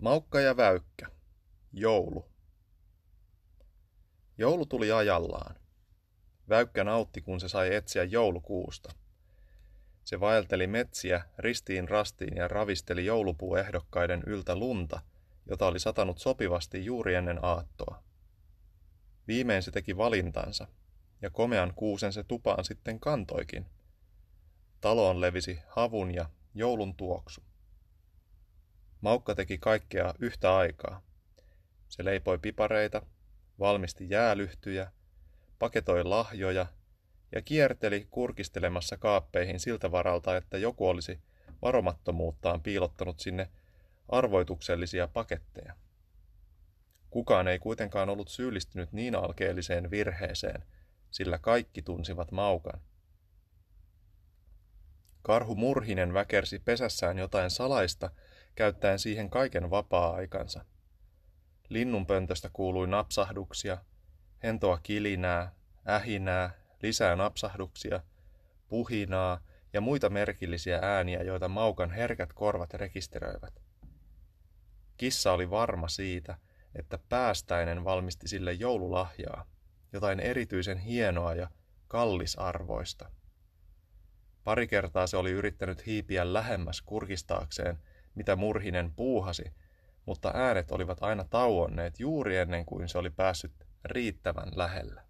Maukka ja Väykkä. Joulu. Joulu tuli ajallaan. Väykkä nautti, kun se sai etsiä joulukuusta. Se vaelteli metsiä ristiin rastiin ja ravisteli joulupuuehdokkaiden yltä lunta, jota oli satanut sopivasti juuri ennen aattoa. Viimein se teki valintansa, ja komean kuusen se tupaan sitten kantoikin. Taloon levisi havun ja joulun tuoksu. Maukka teki kaikkea yhtä aikaa. Se leipoi pipareita, valmisti jäälyhtyjä, paketoi lahjoja ja kierteli kurkistelemassa kaappeihin siltä varalta, että joku olisi varomattomuuttaan piilottanut sinne arvoituksellisia paketteja. Kukaan ei kuitenkaan ollut syyllistynyt niin alkeelliseen virheeseen, sillä kaikki tunsivat Maukan. Karhu Murhinen väkersi pesässään jotain salaista, käyttäen siihen kaiken vapaa-aikansa. Linnunpöntöstä kuului napsahduksia, hentoa kilinää, ähinää, lisää napsahduksia, puhinaa ja muita merkillisiä ääniä, joita Maukan herkät korvat rekisteröivät. Kissa oli varma siitä, että päästäinen valmisti sille joululahjaa, jotain erityisen hienoa ja kallisarvoista. Pari kertaa se oli yrittänyt hiipiä lähemmäs kurkistaakseen, mitä Murhinen puuhasi, mutta äänet olivat aina tauonneet juuri ennen kuin se oli päässyt riittävän lähellä.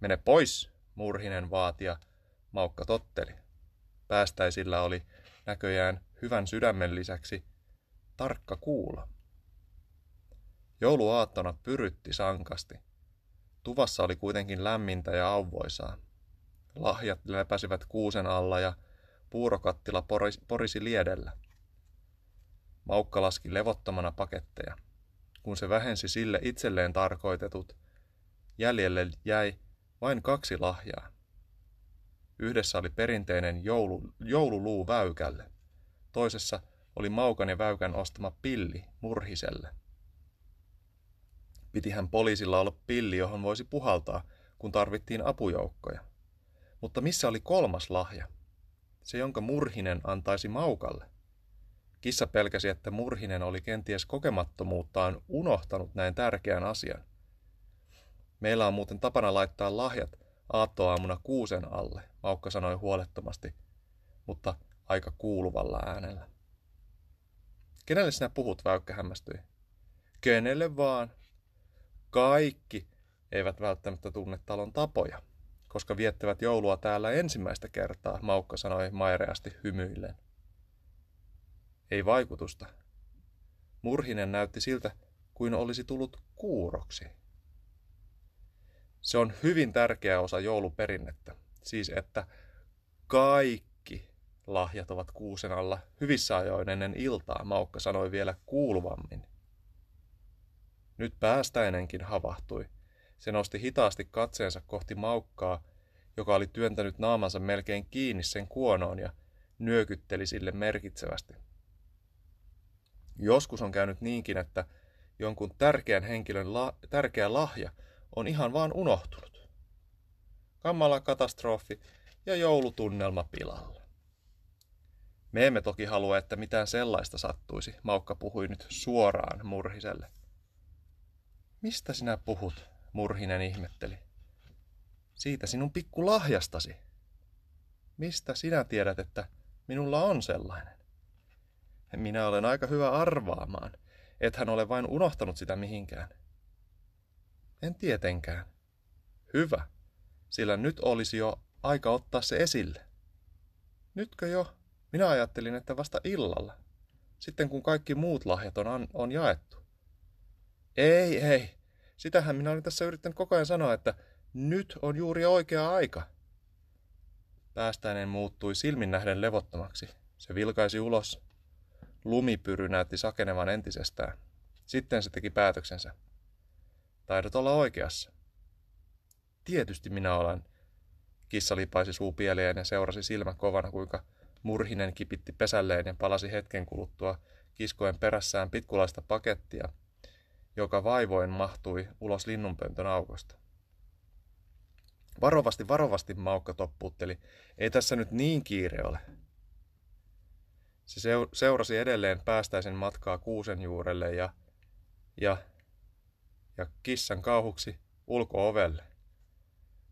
Mene pois, Murhinen vaatia, Maukka totteli. Päästäisillä oli näköjään hyvän sydämen lisäksi tarkka kuulla. Jouluaattona pyrytti sankasti. Tuvassa oli kuitenkin lämmintä ja auvoisaa. Lahjat lepäsivät kuusen alla ja puurokattila porisi liedellä. Maukka laski levottomana paketteja. Kun se vähensi sille itselleen tarkoitetut, jäljelle jäi vain kaksi lahjaa. Yhdessä oli perinteinen joulu, joululuu väykälle. Toisessa oli Maukan ja Väykän ostama pilli murhiselle. Pitihän poliisilla olla pilli, johon voisi puhaltaa, kun tarvittiin apujoukkoja. Mutta missä oli kolmas lahja? Se, jonka Murhinen antaisi Maukalle. Kissa pelkäsi, että Murhinen oli kenties kokemattomuuttaan unohtanut näin tärkeän asian. Meillä on muuten tapana laittaa lahjat aattoaamuna kuusen alle, Maukka sanoi huolettomasti, mutta aika kuuluvalla äänellä. Kenelle sinä puhut, Väykkä hämmästyi. Kenelle vaan. Kaikki eivät välttämättä tunne talon tapoja, koska viettävät joulua täällä ensimmäistä kertaa, Maukka sanoi maireasti hymyillen. Ei vaikutusta. Murhinen näytti siltä, kuin olisi tullut kuuroksi. Se on hyvin tärkeä osa jouluperinnettä, siis että kaikki lahjat ovat kuusen alla hyvissä ajoin ennen iltaa, Maukka sanoi vielä kuuluvammin. Nyt päästäinenkin havahtui. Se nosti hitaasti katseensa kohti Maukkaa, joka oli työntänyt naamansa melkein kiinni sen kuonoon ja nyökytteli sille merkitsevästi. Joskus on käynyt niinkin, että jonkun tärkeän henkilön la- tärkeä lahja on ihan vaan unohtunut. Kammala katastrofi ja joulutunnelma pilalla. Me emme toki halua, että mitään sellaista sattuisi, Maukka puhui nyt suoraan Murhiselle. Mistä sinä puhut, Murhinen ihmetteli. Siitä sinun pikku lahjastasi. Mistä sinä tiedät, että minulla on sellainen? Minä olen aika hyvä arvaamaan. Ethän ole vain unohtanut sitä mihinkään. En tietenkään. Hyvä, sillä nyt olisi jo aika ottaa se esille. Nytkö jo? Minä ajattelin, että vasta illalla. Sitten kun kaikki muut lahjat on, on jaettu. Ei, ei. Sitähän minä olin tässä yrittänyt koko ajan sanoa, että nyt on juuri oikea aika. Päästäinen muuttui silmin nähden levottomaksi. Se vilkaisi ulos Lumipyry näytti sakenevan entisestään. Sitten se teki päätöksensä. Taidot olla oikeassa. Tietysti minä olen. Kissa lipaisi suu pieleen ja seurasi silmä kovana, kuinka murhinen kipitti pesälleen ja palasi hetken kuluttua kiskoen perässään pitkulaista pakettia, joka vaivoin mahtui ulos linnunpöntön aukosta. Varovasti, varovasti Maukka toppuutteli. Ei tässä nyt niin kiire ole. Se seurasi edelleen päästäisen matkaa kuusen juurelle ja, ja, ja kissan kauhuksi ulkoovelle.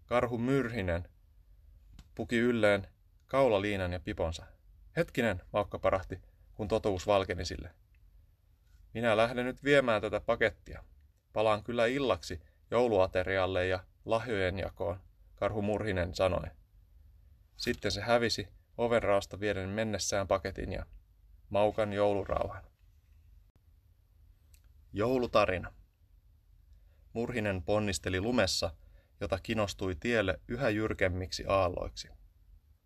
Karhu Myrhinen puki ylleen kaulaliinan ja piponsa. Hetkinen, Maukka parahti, kun totuus valkeni sille. Minä lähden nyt viemään tätä pakettia. Palaan kyllä illaksi jouluaterialle ja lahjojen jakoon, Karhu Murhinen sanoi. Sitten se hävisi ovenraasta vieden mennessään paketin ja maukan joulurauhan. Joulutarina. Murhinen ponnisteli lumessa, jota kinostui tielle yhä jyrkemmiksi aalloiksi.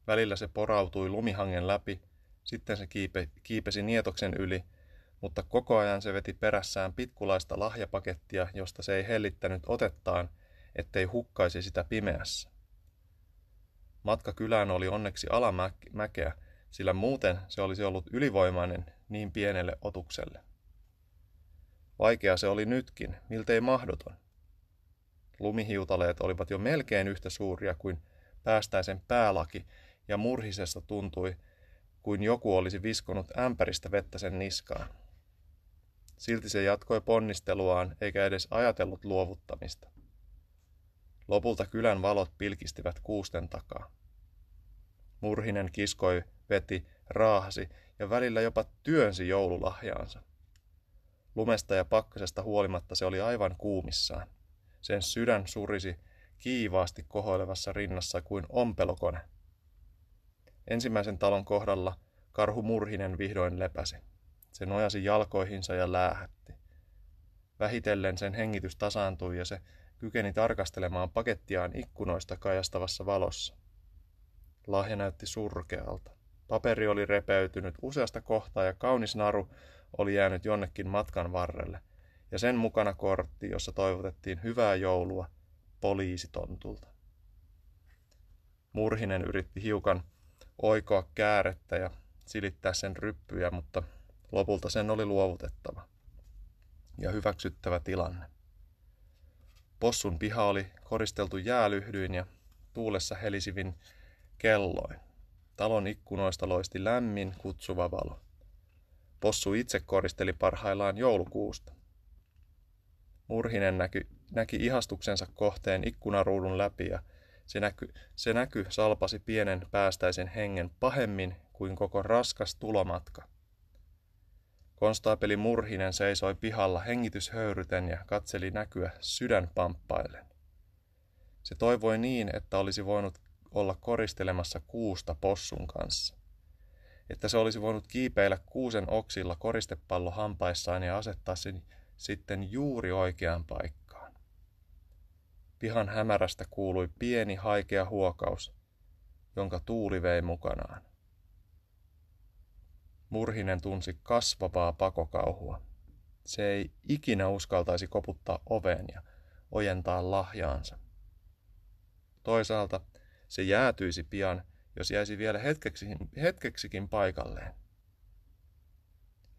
Välillä se porautui lumihangen läpi, sitten se kiipe, kiipesi nietoksen yli, mutta koko ajan se veti perässään pitkulaista lahjapakettia, josta se ei hellittänyt otettaan, ettei hukkaisi sitä pimeässä. Matka kylään oli onneksi alamäkeä, sillä muuten se olisi ollut ylivoimainen niin pienelle otukselle. Vaikea se oli nytkin, miltei mahdoton. Lumihiutaleet olivat jo melkein yhtä suuria kuin päästäisen päälaki, ja murhisesta tuntui, kuin joku olisi viskonut ämpäristä vettä sen niskaan. Silti se jatkoi ponnisteluaan eikä edes ajatellut luovuttamista. Lopulta kylän valot pilkistivät kuusten takaa. Murhinen kiskoi, veti, raahasi ja välillä jopa työnsi joululahjaansa. Lumesta ja pakkasesta huolimatta se oli aivan kuumissaan. Sen sydän surisi kiivaasti kohoilevassa rinnassa kuin ompelokone. Ensimmäisen talon kohdalla karhu Murhinen vihdoin lepäsi. Se nojasi jalkoihinsa ja läähätti. Vähitellen sen hengitys tasaantui ja se kykeni tarkastelemaan pakettiaan ikkunoista kajastavassa valossa. Lahja näytti surkealta. Paperi oli repeytynyt useasta kohtaa ja kaunis naru oli jäänyt jonnekin matkan varrelle, ja sen mukana kortti, jossa toivotettiin hyvää joulua poliisitontulta. Murhinen yritti hiukan oikoa käärettä ja silittää sen ryppyjä, mutta lopulta sen oli luovutettava ja hyväksyttävä tilanne. Possun piha oli koristeltu jäälyhdyin ja tuulessa helisivin kelloin. Talon ikkunoista loisti lämmin, kutsuva valo. Possu itse koristeli parhaillaan joulukuusta. Murhinen näky, näki ihastuksensa kohteen ikkunaruudun läpi ja se näky, se näky salpasi pienen päästäisen hengen pahemmin kuin koko raskas tulomatka. Konstaapeli Murhinen seisoi pihalla hengityshöyryten ja katseli näkyä sydän pamppaillen. Se toivoi niin, että olisi voinut olla koristelemassa kuusta possun kanssa. Että se olisi voinut kiipeillä kuusen oksilla koristepallo hampaissaan ja asettaa sen sitten juuri oikeaan paikkaan. Pihan hämärästä kuului pieni haikea huokaus, jonka tuuli vei mukanaan. Murhinen tunsi kasvavaa pakokauhua. Se ei ikinä uskaltaisi koputtaa oveen ja ojentaa lahjaansa. Toisaalta se jäätyisi pian, jos jäisi vielä hetkeksi, hetkeksikin paikalleen.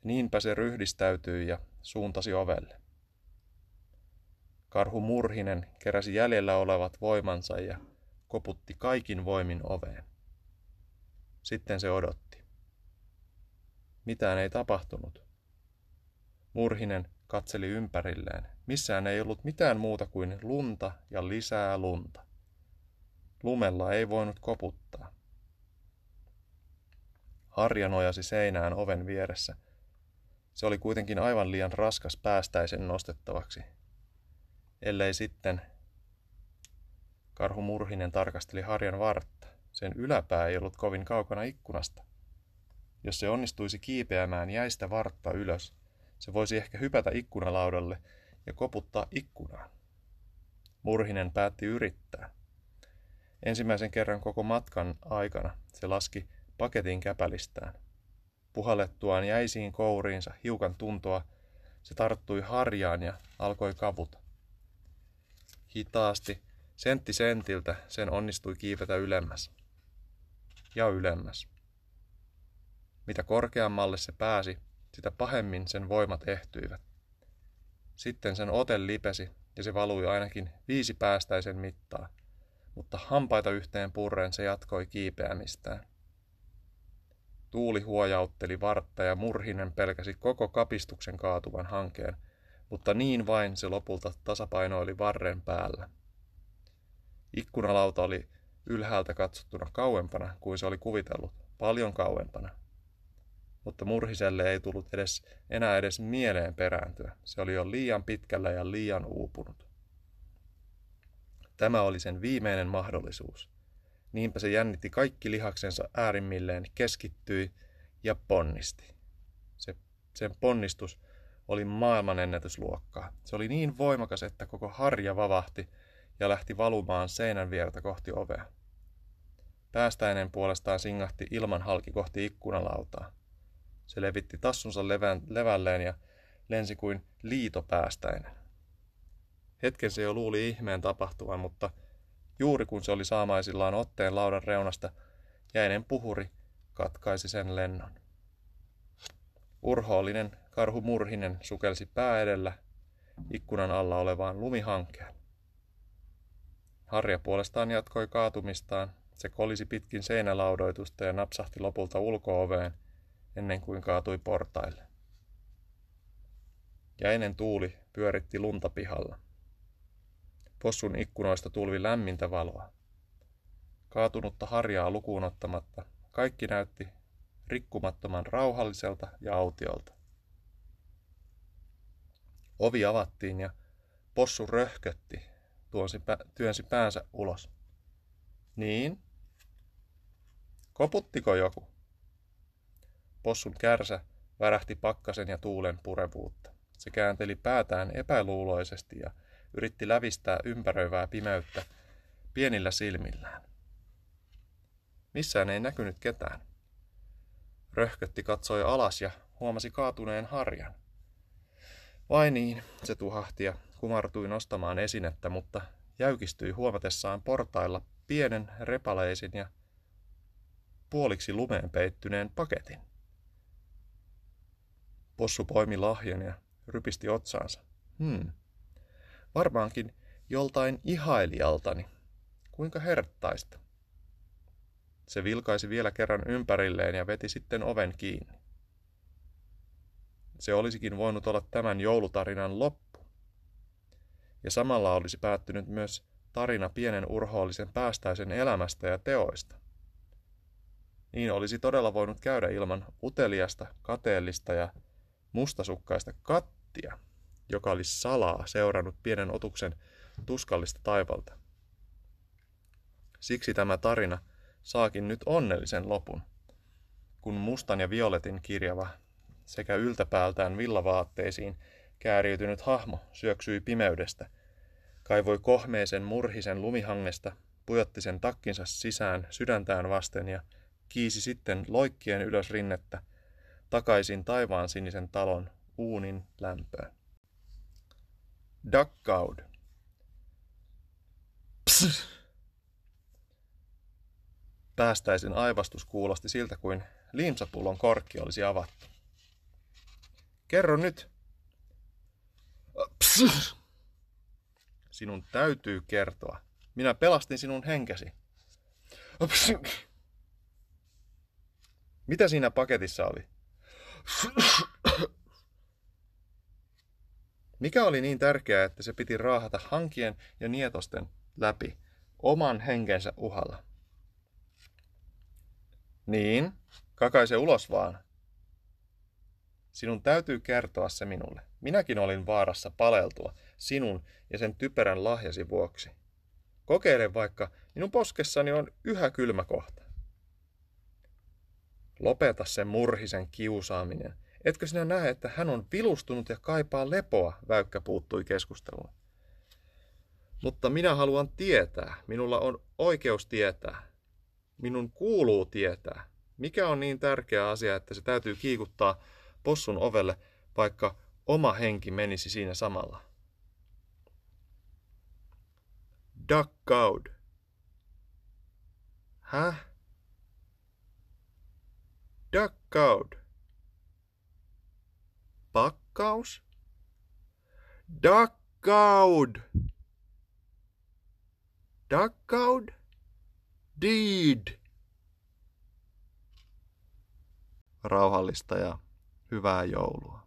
Niinpä se ryhdistäytyi ja suuntasi ovelle. Karhu Murhinen keräsi jäljellä olevat voimansa ja koputti kaikin voimin oveen. Sitten se odotti. Mitään ei tapahtunut. Murhinen katseli ympärilleen. Missään ei ollut mitään muuta kuin lunta ja lisää lunta. Lumella ei voinut koputtaa. Harja nojasi seinään oven vieressä. Se oli kuitenkin aivan liian raskas päästäisen nostettavaksi. Ellei sitten... Karhu Murhinen tarkasteli Harjan vartta. Sen yläpää ei ollut kovin kaukana ikkunasta. Jos se onnistuisi kiipeämään jäistä vartta ylös, se voisi ehkä hypätä ikkunalaudalle ja koputtaa ikkunaan. Murhinen päätti yrittää. Ensimmäisen kerran koko matkan aikana se laski paketin käpälistään. Puhallettuaan jäisiin kouriinsa hiukan tuntoa, se tarttui harjaan ja alkoi kavuta. Hitaasti, sentti sentiltä, sen onnistui kiipetä ylemmäs. Ja ylemmäs. Mitä korkeammalle se pääsi, sitä pahemmin sen voimat ehtyivät. Sitten sen ote lipesi ja se valui ainakin viisi päästäisen mittaa – mutta hampaita yhteen purren se jatkoi kiipeämistään. Tuuli huojautteli vartta ja Murhinen pelkäsi koko kapistuksen kaatuvan hankeen, mutta niin vain se lopulta tasapainoili varren päällä. Ikkunalauta oli ylhäältä katsottuna kauempana kuin se oli kuvitellut, paljon kauempana. Mutta Murhiselle ei tullut edes, enää edes mieleen perääntyä. Se oli jo liian pitkällä ja liian uupunut. Tämä oli sen viimeinen mahdollisuus. Niinpä se jännitti kaikki lihaksensa äärimmilleen, keskittyi ja ponnisti. Se, sen ponnistus oli maailmanennätysluokkaa. Se oli niin voimakas, että koko harja vavahti ja lähti valumaan seinän viertä kohti ovea. Päästäinen puolestaan singahti ilman halki kohti ikkunalautaa. Se levitti tassunsa levän, levälleen ja lensi kuin liitopäästäinen. Hetken se jo luuli ihmeen tapahtuvan, mutta juuri kun se oli saamaisillaan otteen laudan reunasta, jäinen puhuri katkaisi sen lennon. Urhoollinen karhu Murhinen sukelsi pää edellä ikkunan alla olevaan lumihankeen. Harja puolestaan jatkoi kaatumistaan. Se kolisi pitkin seinälaudoitusta ja napsahti lopulta ulkooveen ennen kuin kaatui portaille. Jäinen tuuli pyöritti lunta pihalla. Possun ikkunoista tulvi lämmintä valoa. Kaatunutta harjaa lukuun ottamatta kaikki näytti rikkumattoman rauhalliselta ja autiolta. Ovi avattiin ja possu röhkötti, tuonsi, työnsi päänsä ulos. Niin? Koputtiko joku? Possun kärsä värähti pakkasen ja tuulen purevuutta. Se käänteli päätään epäluuloisesti ja yritti lävistää ympäröivää pimeyttä pienillä silmillään. Missään ei näkynyt ketään. Röhkötti katsoi alas ja huomasi kaatuneen harjan. Vai niin, se tuhahti ja kumartui nostamaan esinettä, mutta jäykistyi huomatessaan portailla pienen repaleisin ja puoliksi lumeen peittyneen paketin. Possu poimi lahjan ja rypisti otsaansa. Hmm, Varmaankin joltain ihailijaltani. Kuinka herttaista. Se vilkaisi vielä kerran ympärilleen ja veti sitten oven kiinni. Se olisikin voinut olla tämän joulutarinan loppu. Ja samalla olisi päättynyt myös tarina pienen urhoollisen päästäisen elämästä ja teoista. Niin olisi todella voinut käydä ilman uteliasta, kateellista ja mustasukkaista kattia joka olisi salaa seurannut pienen otuksen tuskallista taivalta. Siksi tämä tarina saakin nyt onnellisen lopun, kun mustan ja violetin kirjava sekä yltäpäältään villavaatteisiin kääriytynyt hahmo syöksyi pimeydestä, kaivoi kohmeisen murhisen lumihangesta, pujotti sen takkinsa sisään sydäntään vasten ja kiisi sitten loikkien ylös rinnettä takaisin taivaan sinisen talon uunin lämpöön. Duckoud. Psst. Päästäisin aivastus kuulosti siltä kuin limsapullon korkki olisi avattu. Kerro nyt. Psst. Sinun täytyy kertoa. Minä pelastin sinun henkesi. Psst. Mitä siinä paketissa oli? Mikä oli niin tärkeää, että se piti raahata hankien ja nietosten läpi oman henkensä uhalla? Niin, kakaise ulos vaan. Sinun täytyy kertoa se minulle. Minäkin olin vaarassa paleltua sinun ja sen typerän lahjasi vuoksi. Kokeile vaikka, minun poskessani on yhä kylmä kohta. Lopeta sen murhisen kiusaaminen Etkö sinä näe, että hän on vilustunut ja kaipaa lepoa, Väykkä puuttui keskusteluun. Mutta minä haluan tietää, minulla on oikeus tietää. Minun kuuluu tietää. Mikä on niin tärkeä asia, että se täytyy kiikuttaa possun ovelle, vaikka oma henki menisi siinä samalla? Duck. Häh? Duck Cowd pakkaus? Dakkaud. Dakkaud. Deed. rauhallista ja hyvää joulua.